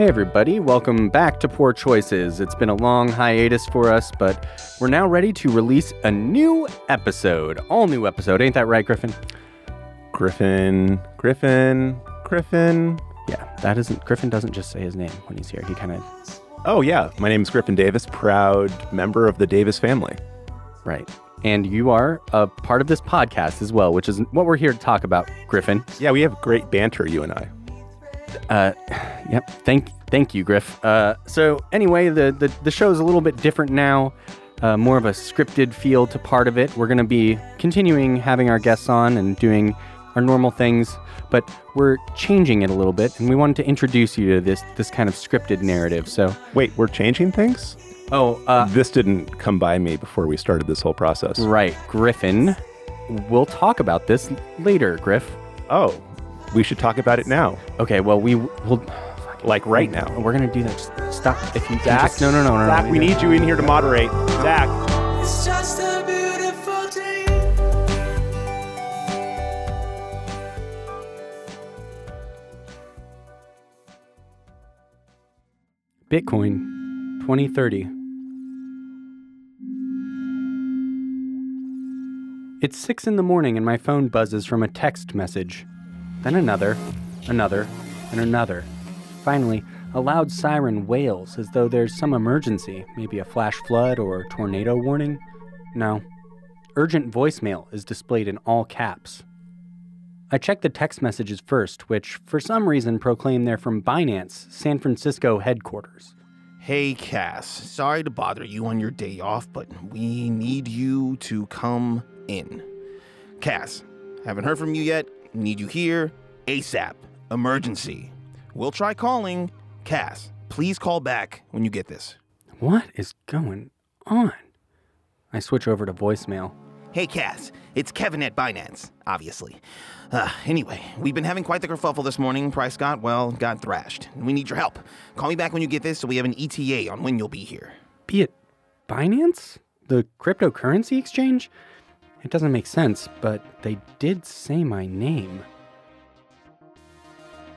Hey, everybody, welcome back to Poor Choices. It's been a long hiatus for us, but we're now ready to release a new episode. All new episode. Ain't that right, Griffin? Griffin, Griffin, Griffin. Yeah, that isn't. Griffin doesn't just say his name when he's here. He kind of. Oh, yeah. My name is Griffin Davis, proud member of the Davis family. Right. And you are a part of this podcast as well, which is what we're here to talk about, Griffin. Yeah, we have great banter, you and I. Uh, yep. Thank, thank you, Griff. Uh, so anyway, the the the show's a little bit different now. Uh, more of a scripted feel to part of it. We're going to be continuing having our guests on and doing our normal things, but we're changing it a little bit, and we wanted to introduce you to this this kind of scripted narrative. So, Wait, we're changing things? oh, uh, This didn't come by me before we started this whole process. right, Griffin. We'll talk about this later, Griff. Oh, we should talk about it now. Okay. Well, we will. Like right now. We're gonna do that. Just stop. If you can Zach? just- no, no, no, no. Zach, no, we need you in here to moderate. Zach. It's just a beautiful dream. Bitcoin 2030. It's six in the morning and my phone buzzes from a text message. Then another, another, and another. Finally, a loud siren wails as though there's some emergency, maybe a flash flood or tornado warning. No. Urgent voicemail is displayed in all caps. I check the text messages first, which for some reason proclaim they're from Binance, San Francisco headquarters. Hey, Cass. Sorry to bother you on your day off, but we need you to come in. Cass, haven't heard from you yet. Need you here ASAP. Emergency. We'll try calling. Cass, please call back when you get this. What is going on? I switch over to voicemail. Hey, Cass. It's Kevin at Binance, obviously. Uh, anyway, we've been having quite the kerfuffle this morning. Price got, well, got thrashed. We need your help. Call me back when you get this so we have an ETA on when you'll be here. Be it Binance? The cryptocurrency exchange? It doesn't make sense, but they did say my name.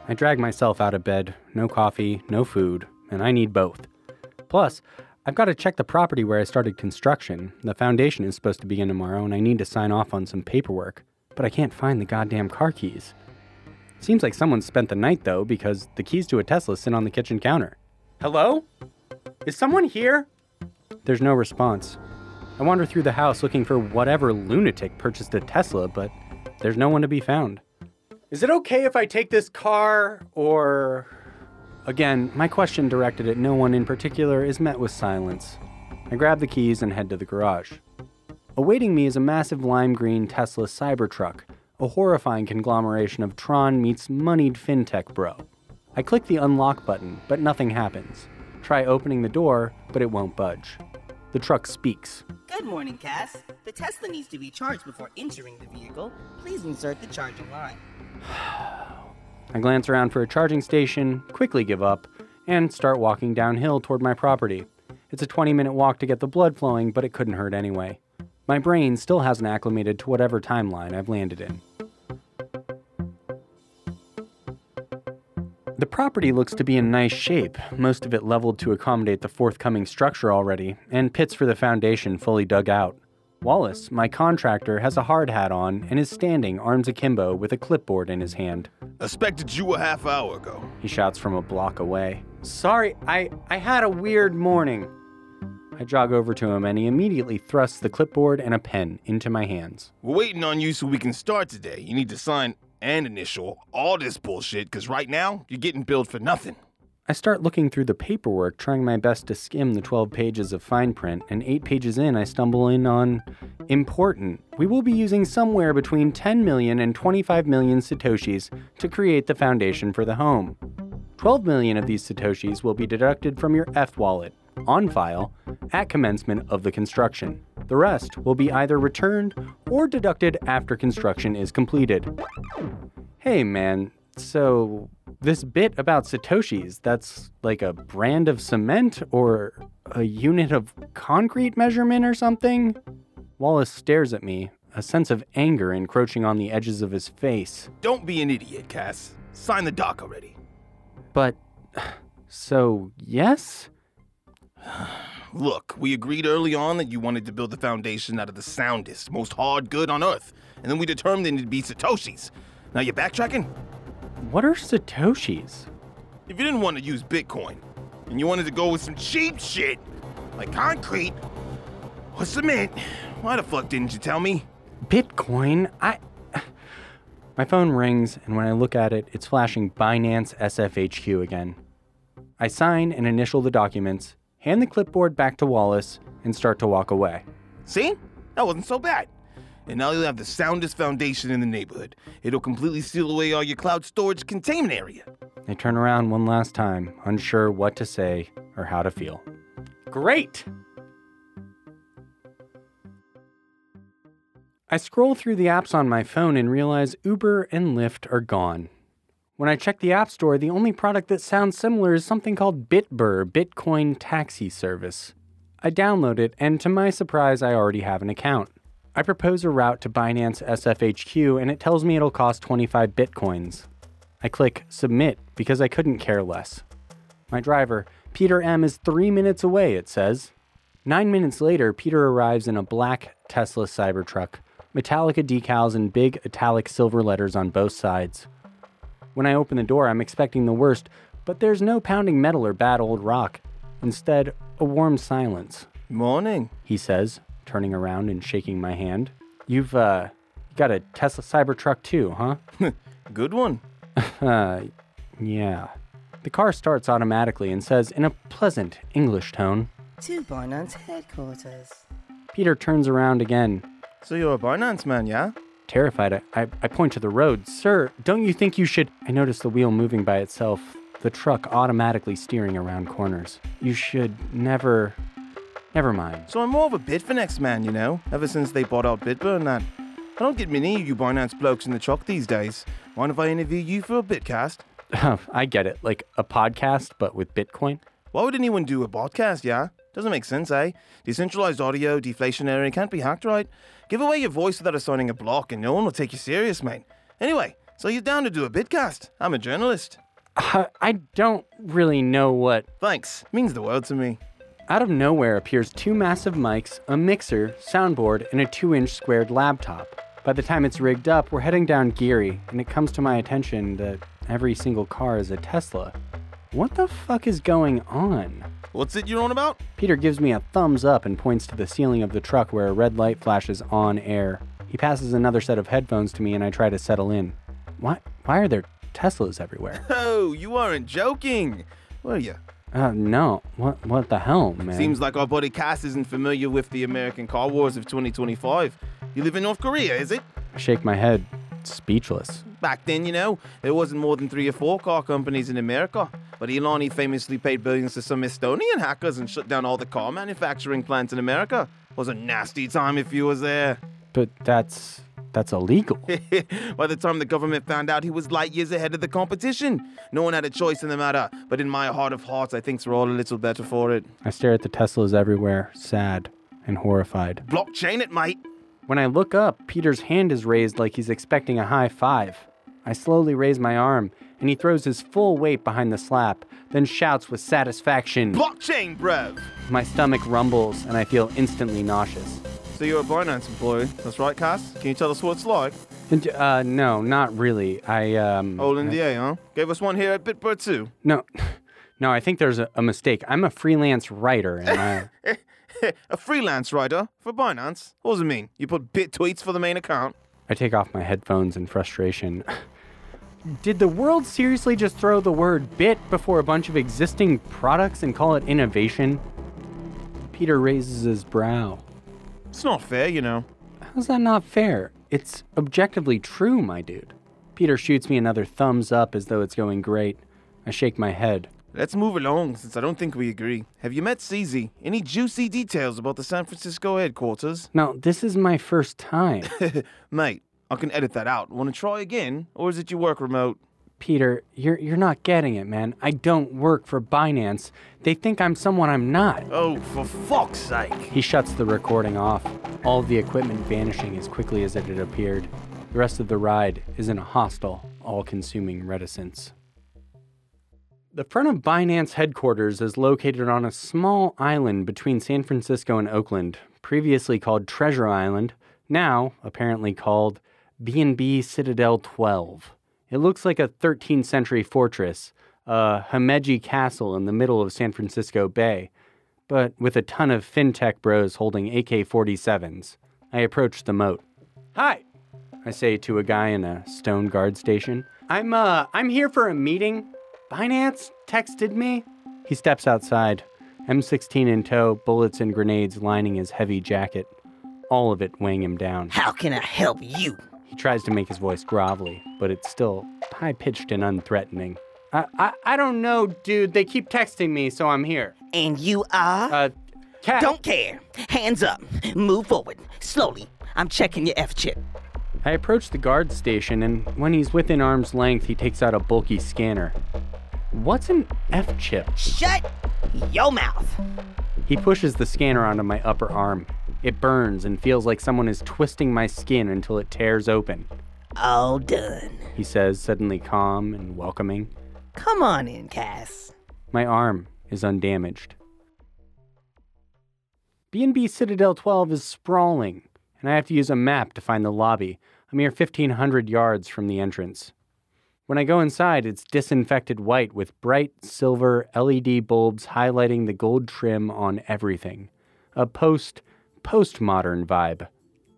I drag myself out of bed. No coffee, no food, and I need both. Plus, I've got to check the property where I started construction. The foundation is supposed to begin tomorrow, and I need to sign off on some paperwork. But I can't find the goddamn car keys. Seems like someone spent the night, though, because the keys to a Tesla sit on the kitchen counter. Hello? Is someone here? There's no response. I wander through the house looking for whatever lunatic purchased a Tesla, but there's no one to be found. Is it okay if I take this car, or. Again, my question directed at no one in particular is met with silence. I grab the keys and head to the garage. Awaiting me is a massive lime green Tesla Cybertruck, a horrifying conglomeration of Tron meets moneyed fintech bro. I click the unlock button, but nothing happens. Try opening the door, but it won't budge. The truck speaks. Good morning, Cass. The Tesla needs to be charged before entering the vehicle. Please insert the charging line. I glance around for a charging station, quickly give up, and start walking downhill toward my property. It's a 20 minute walk to get the blood flowing, but it couldn't hurt anyway. My brain still hasn't acclimated to whatever timeline I've landed in. The property looks to be in nice shape, most of it leveled to accommodate the forthcoming structure already, and pits for the foundation fully dug out. Wallace, my contractor, has a hard hat on and is standing arms akimbo with a clipboard in his hand. Expected you a half hour ago. He shouts from a block away. Sorry, I, I had a weird morning. I jog over to him and he immediately thrusts the clipboard and a pen into my hands. We're waiting on you so we can start today. You need to sign and initial all this bullshit, because right now, you're getting billed for nothing. I start looking through the paperwork, trying my best to skim the 12 pages of fine print, and eight pages in, I stumble in on important. We will be using somewhere between 10 million and 25 million Satoshis to create the foundation for the home. 12 million of these Satoshis will be deducted from your F wallet, on file, at commencement of the construction. The rest will be either returned or deducted after construction is completed. Hey man, so this bit about Satoshis, that's like a brand of cement or a unit of concrete measurement or something? Wallace stares at me, a sense of anger encroaching on the edges of his face. Don't be an idiot, Cass. Sign the doc already. But So, yes? Look, we agreed early on that you wanted to build the foundation out of the soundest, most hard good on Earth, and then we determined it'd be Satoshi's. Now you're backtracking? What are Satoshis? If you didn't want to use Bitcoin, and you wanted to go with some cheap shit, like concrete or cement, why the fuck didn't you tell me? Bitcoin? I. My phone rings, and when I look at it, it's flashing Binance SFHQ again. I sign and initial the documents, hand the clipboard back to Wallace, and start to walk away. See? That wasn't so bad. And now you'll have the soundest foundation in the neighborhood. It'll completely seal away all your cloud storage containment area. I turn around one last time, unsure what to say or how to feel. Great! I scroll through the apps on my phone and realize Uber and Lyft are gone. When I check the App Store, the only product that sounds similar is something called Bitbur, Bitcoin Taxi Service. I download it, and to my surprise, I already have an account. I propose a route to Binance SFHQ, and it tells me it'll cost 25 Bitcoins. I click Submit because I couldn't care less. My driver, Peter M., is three minutes away, it says. Nine minutes later, Peter arrives in a black Tesla Cybertruck, Metallica decals and big italic silver letters on both sides. When I open the door, I'm expecting the worst, but there's no pounding metal or bad old rock. Instead, a warm silence, Morning. he says, turning around and shaking my hand. You've, uh, got a Tesla Cybertruck too, huh? Good one. Uh, yeah. The car starts automatically and says in a pleasant English tone. To Binance headquarters. Peter turns around again. So you're a Binance man, yeah? Terrified, I, I, I point to the road. Sir, don't you think you should? I notice the wheel moving by itself, the truck automatically steering around corners. You should never. Never mind. So I'm more of a Bitfinex man, you know, ever since they bought out Bitburn and that. I don't get many of you Binance blokes in the truck these days. Mind if I interview you for a Bitcast? I get it. Like a podcast, but with Bitcoin? Why would anyone do a podcast, yeah? Doesn't make sense, eh? Decentralized audio, deflationary, can't be hacked right. Give away your voice without assigning a block and no one will take you serious, mate. Anyway, so you're down to do a Bitcast. I'm a journalist. Uh, I don't really know what. Thanks. Means the world to me. Out of nowhere appears two massive mics, a mixer, soundboard, and a 2 inch squared laptop. By the time it's rigged up, we're heading down Geary, and it comes to my attention that every single car is a Tesla. What the fuck is going on? What's it you're on about? Peter gives me a thumbs up and points to the ceiling of the truck where a red light flashes on air. He passes another set of headphones to me, and I try to settle in. Why, why are there Teslas everywhere? Oh, you aren't joking. Were you? Uh, no. What, what the hell, man? Seems like our buddy Cass isn't familiar with the American car wars of 2025. You live in North Korea, is it? I shake my head, speechless. Back then, you know, there wasn't more than three or four car companies in America. But Elon he famously paid billions to some Estonian hackers and shut down all the car manufacturing plants in America. Was a nasty time if you was there. But that's that's illegal. By the time the government found out, he was light years ahead of the competition. No one had a choice in the matter, but in my heart of hearts, I think we're all a little better for it. I stare at the Teslas everywhere, sad and horrified. Blockchain it, mate. When I look up, Peter's hand is raised like he's expecting a high five. I slowly raise my arm, and he throws his full weight behind the slap, then shouts with satisfaction. Blockchain, bruv. My stomach rumbles, and I feel instantly nauseous. So you're a Binance employee, that's right, Cass? Can you tell us what it's like? Uh, no, not really. I, um. Old NDA, huh? Gave us one here at Bitbird too. No, no, I think there's a, a mistake. I'm a freelance writer, and I. a freelance writer for Binance. What does it mean? You put bit tweets for the main account? I take off my headphones in frustration. Did the world seriously just throw the word bit before a bunch of existing products and call it innovation? Peter raises his brow. It's not fair, you know. How's that not fair? It's objectively true, my dude. Peter shoots me another thumbs up as though it's going great. I shake my head. Let's move along since I don't think we agree. Have you met CZ? Any juicy details about the San Francisco headquarters? Now, this is my first time. Mate, I can edit that out. Want to try again? Or is it you work remote? Peter, you're you're not getting it, man. I don't work for Binance. They think I'm someone I'm not. Oh, for fuck's sake. He shuts the recording off, all of the equipment vanishing as quickly as it had appeared. The rest of the ride is in a hostile, all consuming reticence. The front of Binance headquarters is located on a small island between San Francisco and Oakland, previously called Treasure Island, now apparently called BNB Citadel 12. It looks like a 13th century fortress, a Himeji castle in the middle of San Francisco Bay, but with a ton of fintech bros holding AK-47s. I approach the moat. Hi, I say to a guy in a stone guard station. I'm uh I'm here for a meeting. Binance texted me. He steps outside, M16 in tow, bullets and grenades lining his heavy jacket, all of it weighing him down. How can I help you? He tries to make his voice grovelly, but it's still high pitched and unthreatening. I, I I don't know, dude. They keep texting me, so I'm here. And you are? Uh, cat. Don't care. Hands up. Move forward. Slowly. I'm checking your F chip. I approach the guard station, and when he's within arm's length, he takes out a bulky scanner. What's an F chip? Shut your mouth. He pushes the scanner onto my upper arm. It burns and feels like someone is twisting my skin until it tears open. All done. He says, suddenly calm and welcoming. Come on in, Cass. My arm is undamaged. BNB Citadel 12 is sprawling, and I have to use a map to find the lobby, a mere 1500 yards from the entrance. When I go inside, it's disinfected white with bright silver LED bulbs highlighting the gold trim on everything. A post postmodern vibe.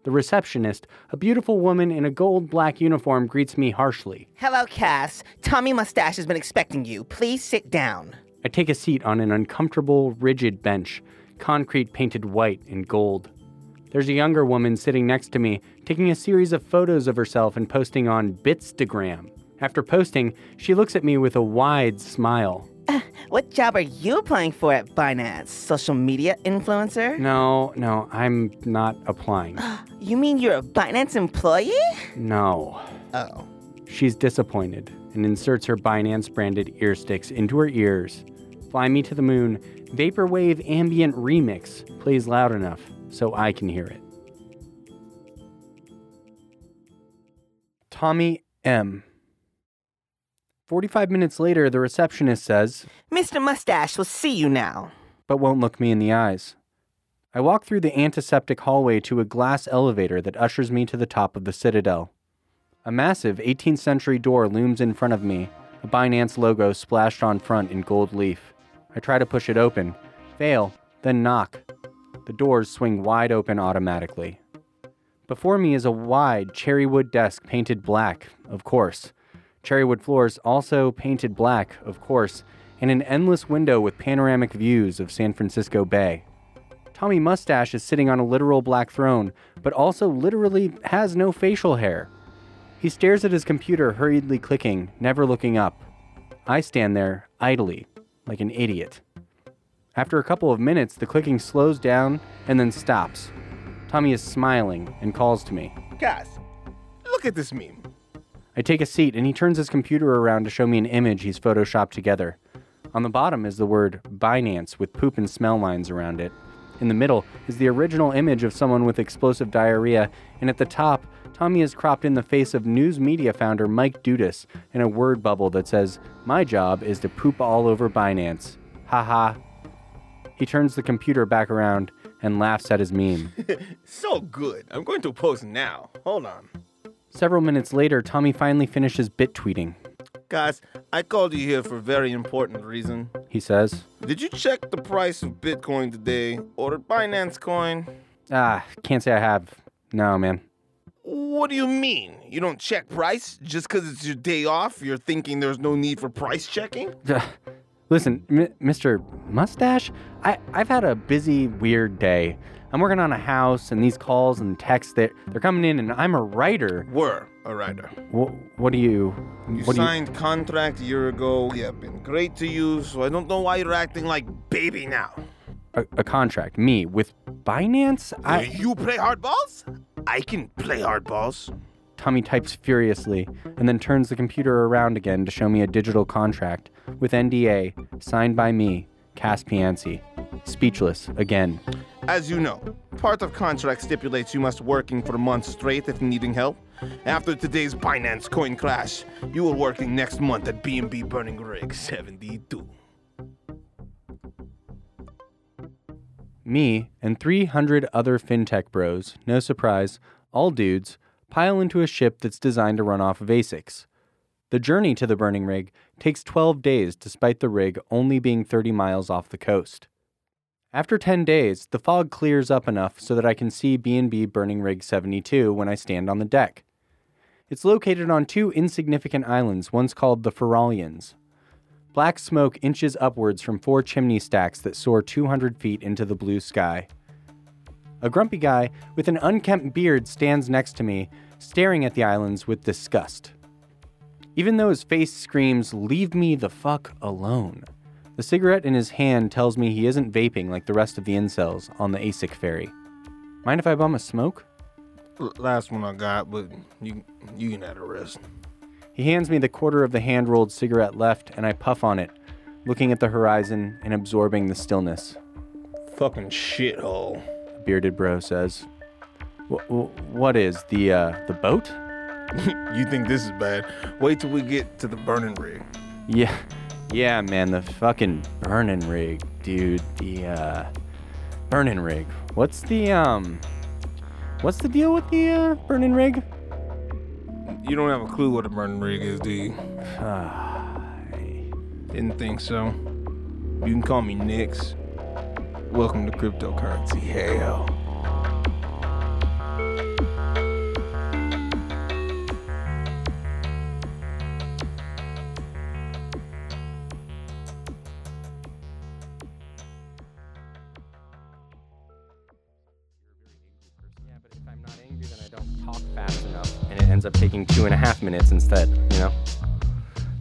The receptionist, a beautiful woman in a gold black uniform, greets me harshly. Hello, Cass. Tommy Mustache has been expecting you. Please sit down. I take a seat on an uncomfortable, rigid bench, concrete painted white and gold. There's a younger woman sitting next to me, taking a series of photos of herself and posting on Bitstagram. After posting, she looks at me with a wide smile. What job are you applying for at Binance? Social media influencer? No, no, I'm not applying. You mean you're a Binance employee? No. Oh. She's disappointed and inserts her Binance branded ear sticks into her ears. Fly Me to the Moon, Vaporwave Ambient Remix plays loud enough so I can hear it. Tommy M. 45 minutes later, the receptionist says, Mr. Mustache will see you now. but won't look me in the eyes. I walk through the antiseptic hallway to a glass elevator that ushers me to the top of the citadel. A massive 18th century door looms in front of me, a Binance logo splashed on front in gold leaf. I try to push it open, fail, then knock. The doors swing wide open automatically. Before me is a wide cherrywood desk painted black, of course. Cherrywood floors also painted black, of course, and an endless window with panoramic views of San Francisco Bay. Tommy Mustache is sitting on a literal black throne, but also literally has no facial hair. He stares at his computer, hurriedly clicking, never looking up. I stand there, idly, like an idiot. After a couple of minutes, the clicking slows down and then stops. Tommy is smiling and calls to me. Cass, look at this meme. I take a seat and he turns his computer around to show me an image he's photoshopped together. On the bottom is the word Binance with poop and smell lines around it. In the middle is the original image of someone with explosive diarrhea, and at the top, Tommy has cropped in the face of news media founder Mike Dudas in a word bubble that says, My job is to poop all over Binance. Ha ha. He turns the computer back around and laughs at his meme. So good. I'm going to post now. Hold on. Several minutes later, Tommy finally finishes bit tweeting. Guys, I called you here for a very important reason. He says, Did you check the price of Bitcoin today? Or Binance coin? Ah, can't say I have. No, man. What do you mean? You don't check price? Just because it's your day off, you're thinking there's no need for price checking? Listen, M- Mr. Mustache, I, I've had a busy, weird day. I'm working on a house, and these calls and texts, they're, they're coming in, and I'm a writer. Were a writer. What, what do you. You what do you, signed contract a year ago. Yeah, been great to you, so I don't know why you're acting like baby now. a, a contract. Me, with Binance? I. you play hardballs? I can play hardballs. Tommy types furiously and then turns the computer around again to show me a digital contract with NDA signed by me, Cass Piancey. Speechless again. As you know, part of contract stipulates you must working for months straight if needing help. After today's Binance coin crash, you will working next month at BNB Burning Rig 72. Me and 300 other fintech bros, no surprise, all dudes, pile into a ship that's designed to run off of ASICs. The journey to the burning rig takes 12 days despite the rig only being 30 miles off the coast. After 10 days, the fog clears up enough so that I can see BNB Burning Rig 72 when I stand on the deck. It's located on two insignificant islands, once called the Farallones. Black smoke inches upwards from four chimney stacks that soar 200 feet into the blue sky. A grumpy guy with an unkempt beard stands next to me, staring at the islands with disgust. Even though his face screams, Leave me the fuck alone. The cigarette in his hand tells me he isn't vaping like the rest of the incels on the ASIC ferry. Mind if I bum a smoke? Last one I got, but you you can have the rest. He hands me the quarter of the hand rolled cigarette left, and I puff on it, looking at the horizon and absorbing the stillness. Fucking shithole. Bearded bro says. "Wh- wh- what is the uh, the boat? you think this is bad? Wait till we get to the burning rig. Yeah, yeah, man, the fucking burning rig, dude. The uh, burning rig. What's the um, what's the deal with the uh, burning rig? You don't have a clue what a burning rig is, do you? Ah, Didn't think so. You can call me Nix. Welcome to cryptocurrency hell. Fast enough, and it ends up taking two and a half minutes instead. You know.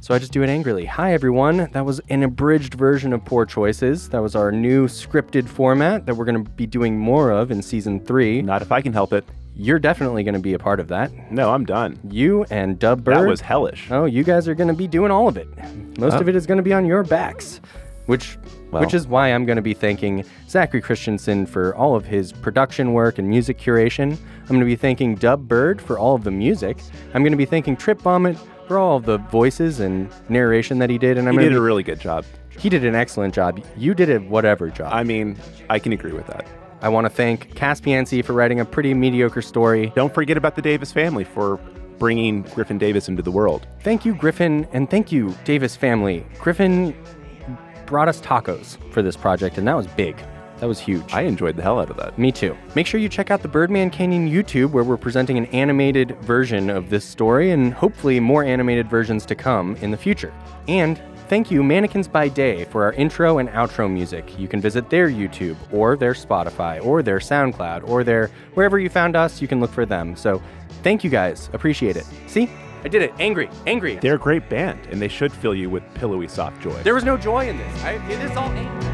So I just do it angrily. Hi, everyone. That was an abridged version of Poor Choices. That was our new scripted format that we're going to be doing more of in season three. Not if I can help it. You're definitely going to be a part of that. No, I'm done. You and Dub Bird. That was hellish. Oh, you guys are going to be doing all of it. Most uh, of it is going to be on your backs, which Well. which is why I'm going to be thanking Zachary Christensen for all of his production work and music curation. I'm going to be thanking Dub Bird for all of the music. I'm going to be thanking Trip Vomit for all of the voices and narration that he did. And I'm He did a really good job. he did an excellent job. You did a whatever job. I mean, I can agree with that. I want to thank Cass Piancey for writing a pretty mediocre story. Don't forget about the Davis family for bringing Griffin Davis into the world. Thank you, Griffin, and thank you, Davis family. Griffin brought us tacos for this project, and that was big. That was huge. I enjoyed the hell out of that. Me too. Make sure you check out the Birdman Canyon YouTube, where we're presenting an animated version of this story and hopefully more animated versions to come in the future. And thank you, Mannequins by Day, for our intro and outro music. You can visit their YouTube or their Spotify or their SoundCloud or their wherever you found us, you can look for them. So thank you guys. Appreciate it. See? I did it. Angry. Angry. They're a great band, and they should fill you with pillowy soft joy. There was no joy in this. I, it is all anger.